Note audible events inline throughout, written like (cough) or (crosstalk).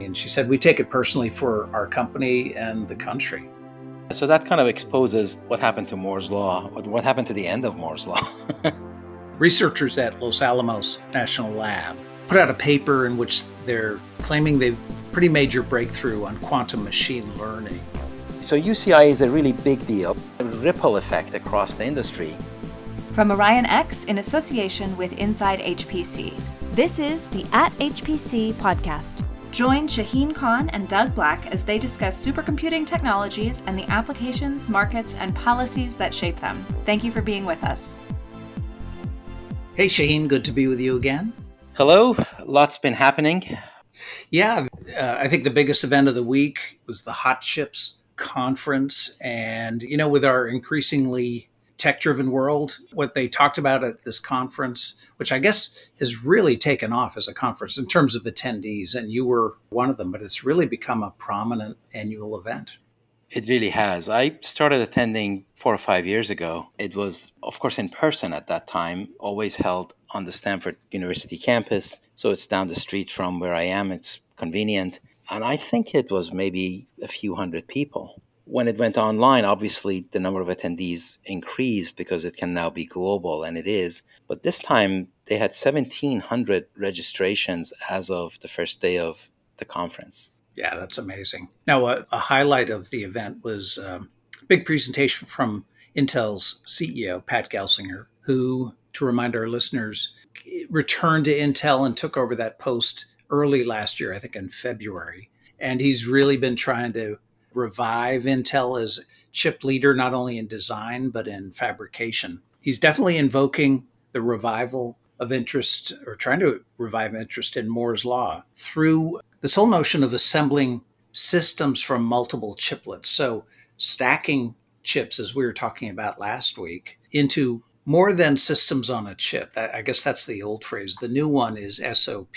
And she said, We take it personally for our company and the country. So that kind of exposes what happened to Moore's Law, what happened to the end of Moore's Law. (laughs) Researchers at Los Alamos National Lab put out a paper in which they're claiming they've pretty major breakthrough on quantum machine learning. So UCI is a really big deal, a ripple effect across the industry. From OrionX in association with Inside HPC, this is the At HPC podcast. Join Shaheen Khan and Doug Black as they discuss supercomputing technologies and the applications, markets, and policies that shape them. Thank you for being with us. Hey, Shaheen, good to be with you again. Hello, lots been happening. Yeah, uh, I think the biggest event of the week was the Hot Chips conference. And, you know, with our increasingly tech driven world, what they talked about at this conference, which I guess has really taken off as a conference in terms of attendees, and you were one of them, but it's really become a prominent annual event. It really has. I started attending four or five years ago. It was, of course, in person at that time, always held on the Stanford University campus. So it's down the street from where I am. It's convenient. And I think it was maybe a few hundred people when it went online, obviously the number of attendees increased because it can now be global, and it is. But this time they had 1,700 registrations as of the first day of the conference. Yeah, that's amazing. Now, a, a highlight of the event was um, a big presentation from Intel's CEO, Pat Gelsinger, who, to remind our listeners, returned to Intel and took over that post early last year, I think in February. And he's really been trying to revive Intel as chip leader, not only in design, but in fabrication. He's definitely invoking the revival of interest or trying to revive interest in Moore's Law through this whole notion of assembling systems from multiple chiplets. So, stacking chips, as we were talking about last week, into more than systems on a chip. I guess that's the old phrase. The new one is SOP,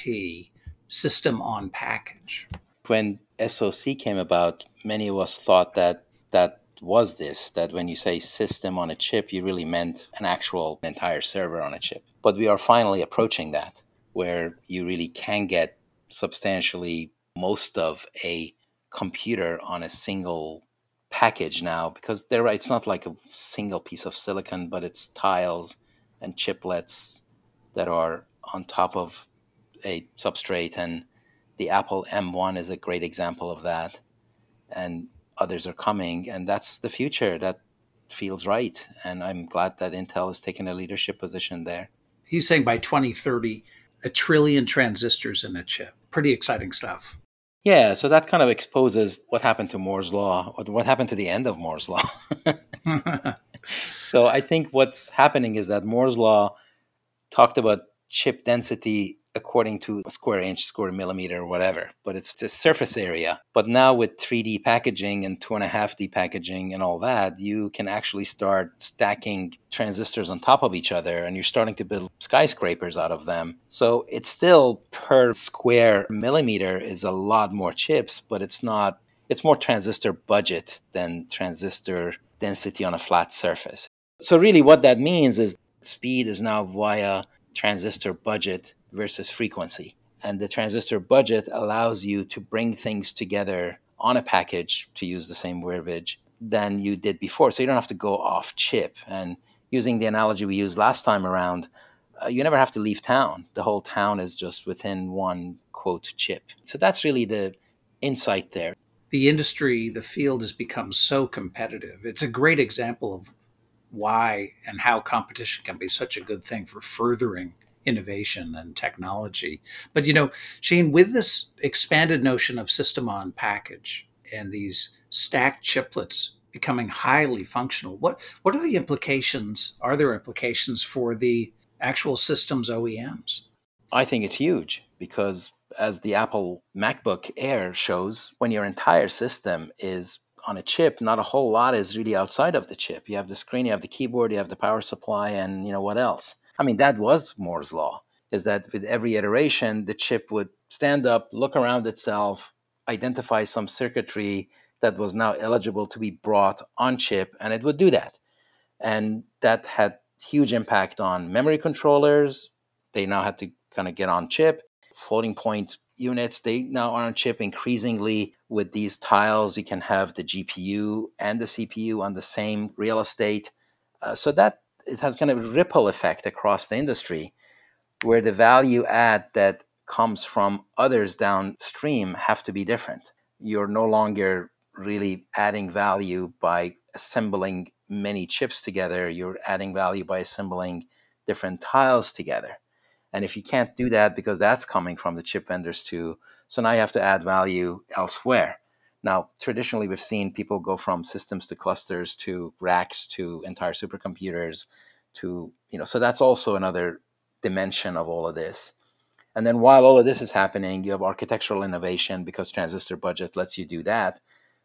system on package. When SOC came about, many of us thought that that was this that when you say system on a chip, you really meant an actual entire server on a chip. But we are finally approaching that where you really can get substantially most of a computer on a single package now because they're it's not like a single piece of silicon, but it's tiles and chiplets that are on top of a substrate and the Apple M1 is a great example of that and others are coming, and that's the future. That feels right, and I'm glad that Intel has taken a leadership position there. He's saying by 2030, a trillion transistors in a chip. Pretty exciting stuff. Yeah, so that kind of exposes what happened to Moore's law, what happened to the end of Moore's law. (laughs) so I think what's happening is that Moore's law talked about chip density according to square inch, square millimeter, whatever, but it's the surface area. But now with 3D packaging and 2.5D packaging and all that, you can actually start stacking transistors on top of each other and you're starting to build skyscrapers out of them. So it's still per square millimeter is a lot more chips, but it's not, it's more transistor budget than transistor density on a flat surface. So really what that means is speed is now via transistor budget versus frequency. And the transistor budget allows you to bring things together on a package, to use the same verbiage, than you did before. So you don't have to go off chip. And using the analogy we used last time around, uh, you never have to leave town. The whole town is just within one quote chip. So that's really the insight there. The industry, the field has become so competitive. It's a great example of why and how competition can be such a good thing for furthering innovation and technology. But you know, Shaheen, with this expanded notion of system on package and these stacked chiplets becoming highly functional, what what are the implications? Are there implications for the actual systems OEMs? I think it's huge because as the Apple MacBook Air shows, when your entire system is on a chip, not a whole lot is really outside of the chip. You have the screen, you have the keyboard, you have the power supply, and you know what else. I mean, that was Moore's law. Is that with every iteration, the chip would stand up, look around itself, identify some circuitry that was now eligible to be brought on chip, and it would do that. And that had huge impact on memory controllers. They now had to kind of get on chip. Floating point units. They now are on chip increasingly with these tiles. You can have the GPU and the CPU on the same real estate. Uh, so that it has kind of a ripple effect across the industry where the value add that comes from others downstream have to be different. You're no longer really adding value by assembling many chips together. You're adding value by assembling different tiles together. And if you can't do that because that's coming from the chip vendors too, so now you have to add value elsewhere. Now, traditionally, we've seen people go from systems to clusters to racks to entire supercomputers to, you know, so that's also another dimension of all of this. And then while all of this is happening, you have architectural innovation because transistor budget lets you do that.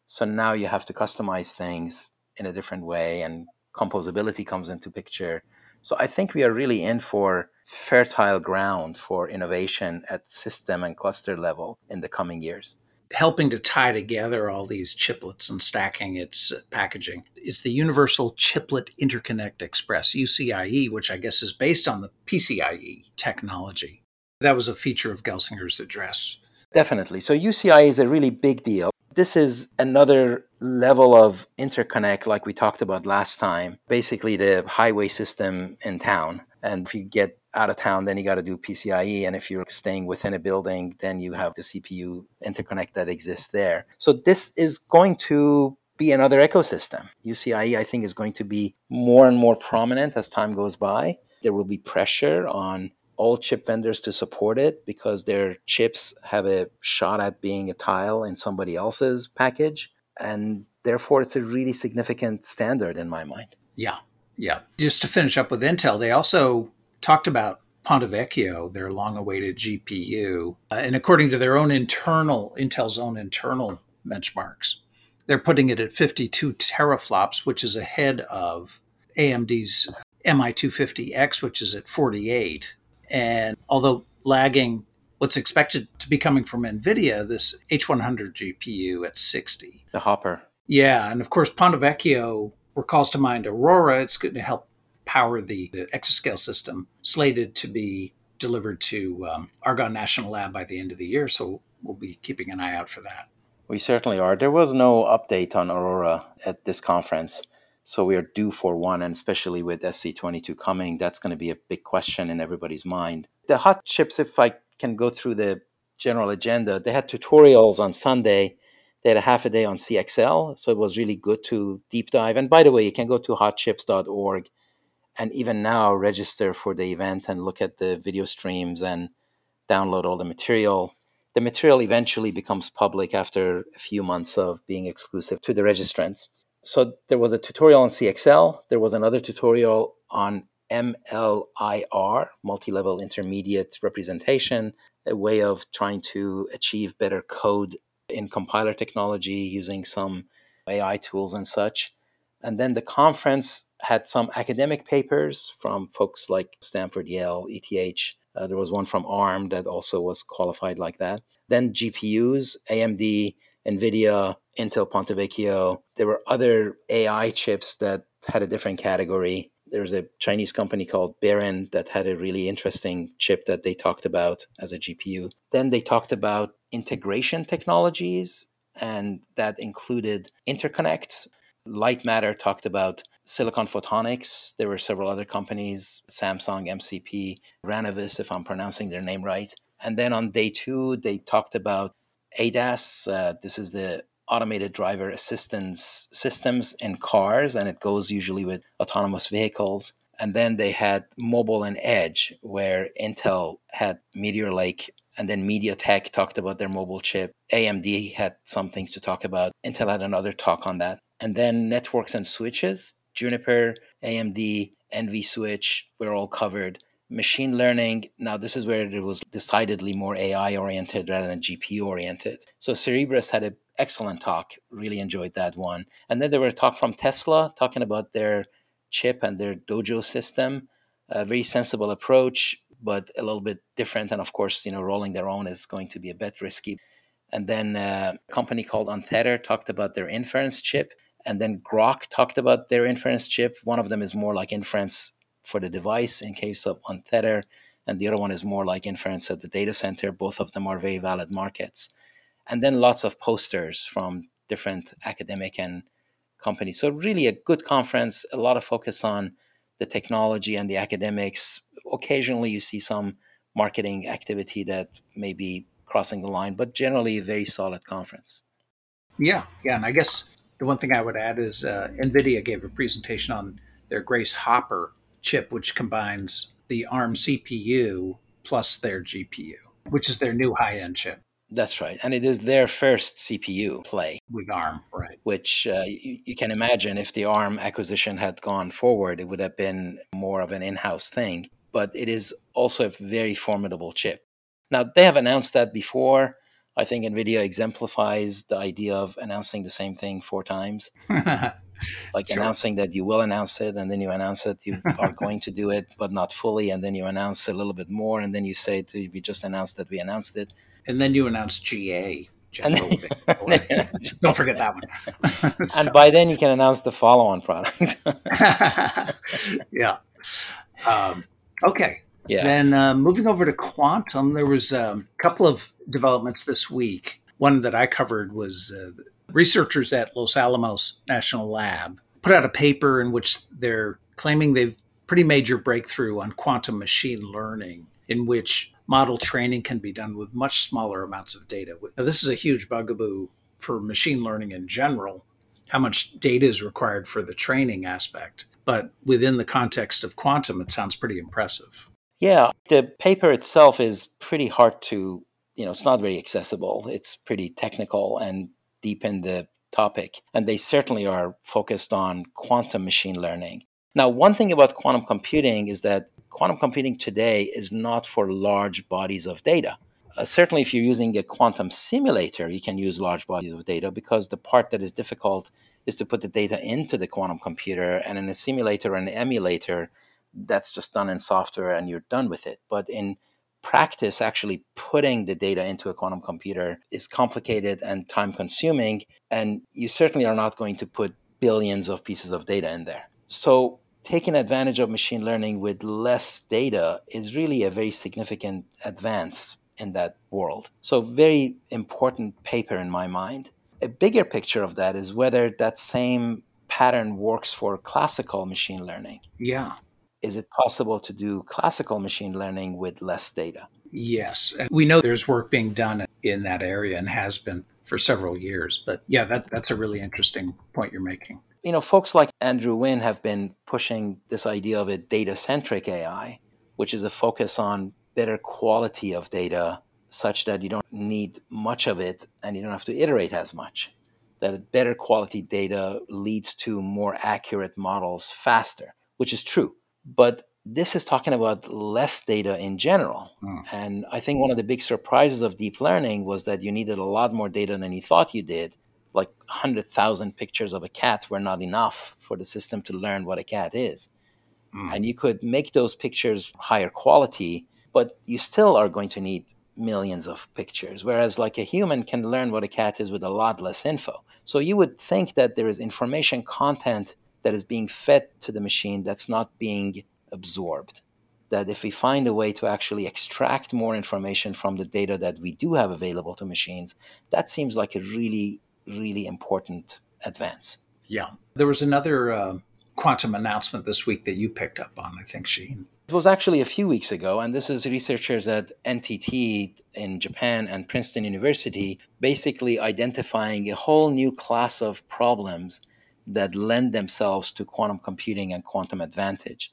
So now you have to customize things in a different way and composability comes into picture. So I think we are really in for fertile ground for innovation at system and cluster level in the coming years. Helping to tie together all these chiplets and stacking its uh, packaging. It's the Universal Chiplet Interconnect Express, UCIe, which I guess is based on the PCIe technology. That was a feature of Gelsinger's address. Definitely. So UCI is a really big deal. This is another level of interconnect, like we talked about last time. Basically, the highway system in town. And if you get out of town, then you got to do PCIe. And if you're staying within a building, then you have the CPU interconnect that exists there. So this is going to be another ecosystem. UCIe, I think, is going to be more and more prominent as time goes by. There will be pressure on all chip vendors to support it because their chips have a shot at being a tile in somebody else's package. And therefore, it's a really significant standard in my mind. Yeah. Yeah. Just to finish up with Intel, they also talked about Ponte Vecchio, their long awaited GPU. Uh, and according to their own internal, Intel's own internal benchmarks, they're putting it at 52 teraflops, which is ahead of AMD's MI250X, which is at 48. And although lagging what's expected to be coming from NVIDIA, this H100 GPU at 60. The Hopper. Yeah. And of course, Ponte Vecchio recalls to mind Aurora. It's going to help power the, the exascale system, slated to be delivered to um, Argonne National Lab by the end of the year. So we'll be keeping an eye out for that. We certainly are. There was no update on Aurora at this conference. So we are due for one, and especially with SC22 coming, that's going to be a big question in everybody's mind. The hot chips, if I can go through the general agenda, they had tutorials on Sunday. They had a half a day on CXL, so it was really good to deep dive. And by the way, you can go to hotchips.org and even now register for the event and look at the video streams and download all the material. The material eventually becomes public after a few months of being exclusive to the registrants so there was a tutorial on CXL. There was another tutorial on MLIR, multi-level intermediate representation, a way of trying to achieve better code in compiler technology using some AI tools and such. And then the conference had some academic papers from folks like Stanford, Yale, ETH. Uh, there was one from ARM that also was qualified like that. Then GPUs, AMD, NVIDIA, Intel Ponte Vecchio. There were other AI chips that had a different category. There was a Chinese company called Biren that had a really interesting chip that they talked about as a GPU. Then they talked about integration technologies, and that included interconnects. Lightmatter talked about silicon photonics. There were several other companies, Samsung, MCP, Ranovus, if I'm pronouncing their name right. And then on day two, they talked about ADAS. Uh, this is the automated driver assistance systems in cars, and it goes usually with autonomous vehicles. And then they had mobile and edge, where Intel had Meteor Lake, and then MediaTek talked about their mobile chip. AMD had some things to talk about. Intel had another talk on that. And then networks and switches, Juniper, AMD, NVSwitch were all covered machine learning now this is where it was decidedly more ai oriented rather than gpu oriented so cerebras had an excellent talk really enjoyed that one and then there were a talk from tesla talking about their chip and their dojo system a very sensible approach but a little bit different and of course you know rolling their own is going to be a bit risky and then uh, a company called untether talked about their inference chip and then Groq talked about their inference chip one of them is more like inference for the device in case of untether. and the other one is more like inference at the data center. Both of them are very valid markets. And then lots of posters from different academic and companies. So, really, a good conference, a lot of focus on the technology and the academics. Occasionally, you see some marketing activity that may be crossing the line, but generally, a very solid conference. Yeah, yeah. And I guess the one thing I would add is uh, NVIDIA gave a presentation on their Grace Hopper chip, which combines the ARM CPU plus their GPU, which is their new high end chip. That's right. And it is their first CPU play. With ARM, right. Which uh, you, you, can imagine if the ARM acquisition had gone forward, it would have been more of an in house thing. But it is also a very formidable chip. Now, they have announced that before. I think NVIDIA exemplifies the idea of announcing the same thing four times. (laughs) like sure. announcing that you will announce it and then you announce that you (laughs) are going to do it but not fully and then you announce a little bit more and then you say to, we just announced that we announced it and then you announce GA. (laughs) (laughs) Don't forget that one. so. And by then you can announce the follow-on product. yeah. Um, okay. Yeah. Then uh, moving over to quantum, there was um, a couple of developments this week. One that I covered was uh, researchers at Los Alamos National Lab put out a paper in which they're claiming they've pretty major breakthrough on quantum machine learning, in which model training can be done with much smaller amounts of data. Now, this is a huge bugaboo for machine learning in general, how much data is required for the training aspect. But within the context of quantum, it sounds pretty impressive. Yeah, the paper itself is pretty hard to, you know, it's not very accessible. It's pretty technical and deep in the topic. And they certainly are focused on quantum machine learning. Now, one thing about quantum computing is that quantum computing today is not for large bodies of data. Uh, certainly, if you're using a quantum simulator, you can use large bodies of data because the part that is difficult is to put the data into the quantum computer. And in a simulator and an emulator, that's just done in software and you're done with it. But in practice, actually putting the data into a quantum computer is complicated and time consuming. And you certainly are not going to put billions of pieces of data in there. So taking advantage of machine learning with less data is really a very significant advance in that world. So, very important paper in my mind. A bigger picture of that is whether that same pattern works for classical machine learning. Yeah. Is it possible to do classical machine learning with less data? Yes. We know there's work being done in that area and has been for several years. But yeah, that, that's a really interesting point you're making you know, folks like Andrew Ng have been pushing this idea of a data centric AI, which is a focus on better quality of data such that you don't need much of it and you don't have to iterate as much. That better quality data leads to more accurate models faster, which is true. But this is talking about less data in general. Mm. And I think one of the big surprises of deep learning was that you needed a lot more data than you thought you did like 100,000 pictures of a cat were not enough for the system to learn what a cat is. Mm. And you could make those pictures higher quality, but you still are going to need millions of pictures. Whereas, like a human can learn what a cat is with a lot less info. So you would think that there is information content that is being fed to the machine that's not being absorbed. That if we find a way to actually extract more information from the data that we do have available to machines, that seems like a really really important advance. Yeah. There was another uh, quantum announcement this week that you picked up on, I think, Shaheen. It was actually a few weeks ago, and this is researchers at NTT in Japan and Princeton University basically identifying a whole new class of problems that lend themselves to quantum computing and quantum advantage.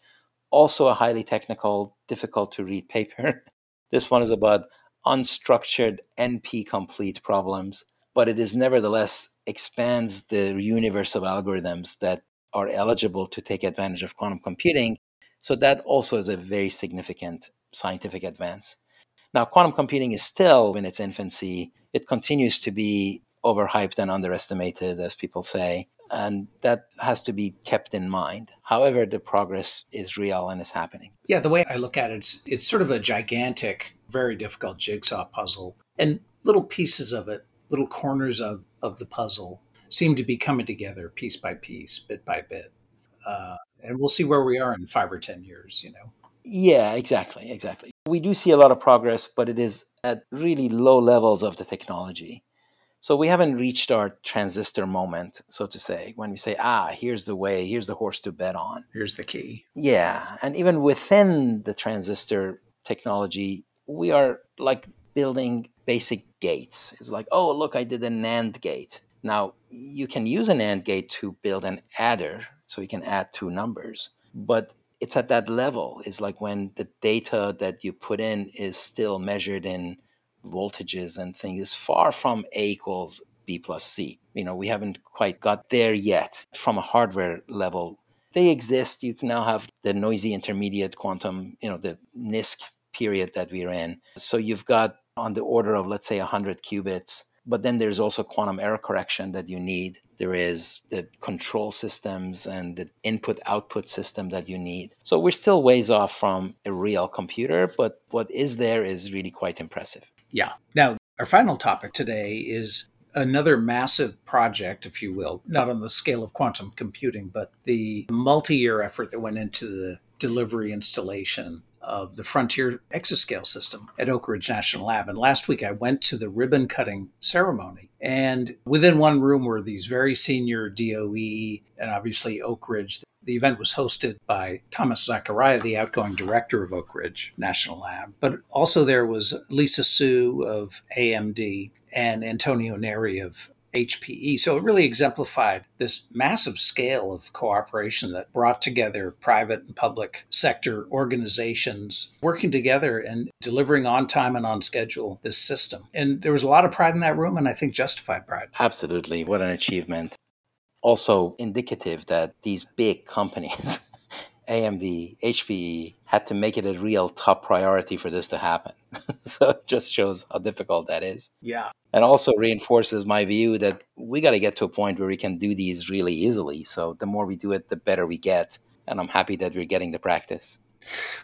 Also, a highly technical, difficult to read paper. (laughs) this one is about unstructured NP complete problems but it is nevertheless expands the universe of algorithms that are eligible to take advantage of quantum computing. So that also is a very significant scientific advance. Now, quantum computing is still in its infancy. It continues to be overhyped and underestimated, as people say, and that has to be kept in mind. However, the progress is real and is happening. Yeah, the way I look at it, it's, it's sort of a gigantic, very difficult jigsaw puzzle, and little pieces of it little corners of, of the puzzle seem to be coming together piece by piece, bit by bit. Uh, and we'll see where we are in five or 10 years, you know? Yeah, exactly. Exactly. We do see a lot of progress, but it is at really low levels of the technology. So we haven't reached our transistor moment, so to say, when we say, ah, here's the way, here's the horse to bet on. Here's the key. Yeah. And even within the transistor technology, we are like building basic gates. It's like, oh, look, I did a NAND gate. Now, you can use an AND gate to build an adder, so you can add two numbers. But it's at that level. It's like when the data that you put in is still measured in voltages and things is far from A equals B plus C. You know, we haven't quite got there yet from a hardware level. They exist. You can now have the noisy intermediate quantum, you know, the NISQ period that we're in. So you've got on the order of, let's say, 100 qubits. But then there's also quantum error correction that you need. There is the control systems and the input output system that you need. So we're still ways off from a real computer, but what is there is really quite impressive. Yeah. Now, our final topic today is another massive project, if you will, not on the scale of quantum computing, but the multi year effort that went into the delivery installation of the Frontier Exascale system at Oak Ridge National Lab. And last week I went to the ribbon cutting ceremony. And within one room were these very senior DOE and obviously Oak Ridge, the event was hosted by Thomas Zacharia, the outgoing director of Oak Ridge National Lab, but also there was Lisa Su of AMD and Antonio Neri of HPE. So it really exemplified this massive scale of cooperation that brought together private and public sector organizations working together and delivering on time and on schedule this system. And there was a lot of pride in that room, and I think justified pride. Absolutely. What an achievement also indicative that these big companies, (laughs) AMD, HPE, had to make it a real top priority for this to happen. (laughs) so it just shows how difficult that is. Yeah. And also reinforces my view that we got to get to a point where we can do these really easily. So the more we do it, the better we get. And I'm happy that we're getting the practice.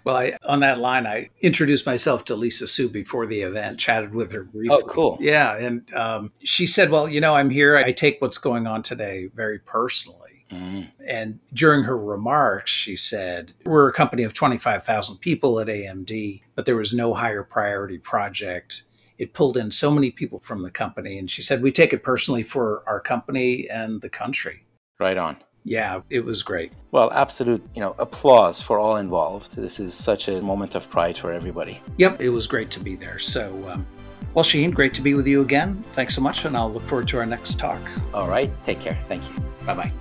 Well, I, on that line, I introduced myself to Lisa Su before the event, chatted with her briefly. Oh, cool. Yeah. And um, she said, Well, you know, I'm here. I take what's going on today very personally. Mm. And during her remarks, she said, We're a company of 25,000 people at AMD, but there was no higher priority project. It pulled in so many people from the company. And she said, We take it personally for our company and the country. Right on yeah, it was great. Well, absolute, you know, applause for all involved. This is such a moment of pride for everybody. Yep, it was great to be there. So, um, well, Shaheen, great to be with you again. Thanks so much, and I'll look forward to our next talk. All right, take care. Thank you. Bye bye.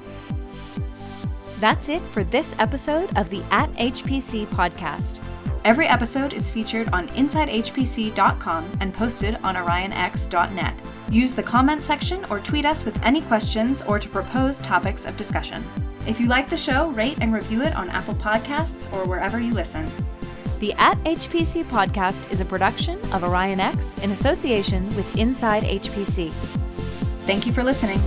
That's it for this episode of the At HPC podcast. Every episode is featured on InsideHPC.com and posted on OrionX.net. Use the comment section or tweet us with any questions or to propose topics of discussion. If you like the show, rate and review it on Apple Podcasts or wherever you listen. The At HPC podcast is a production of OrionX in association with Inside HPC. Thank you for listening.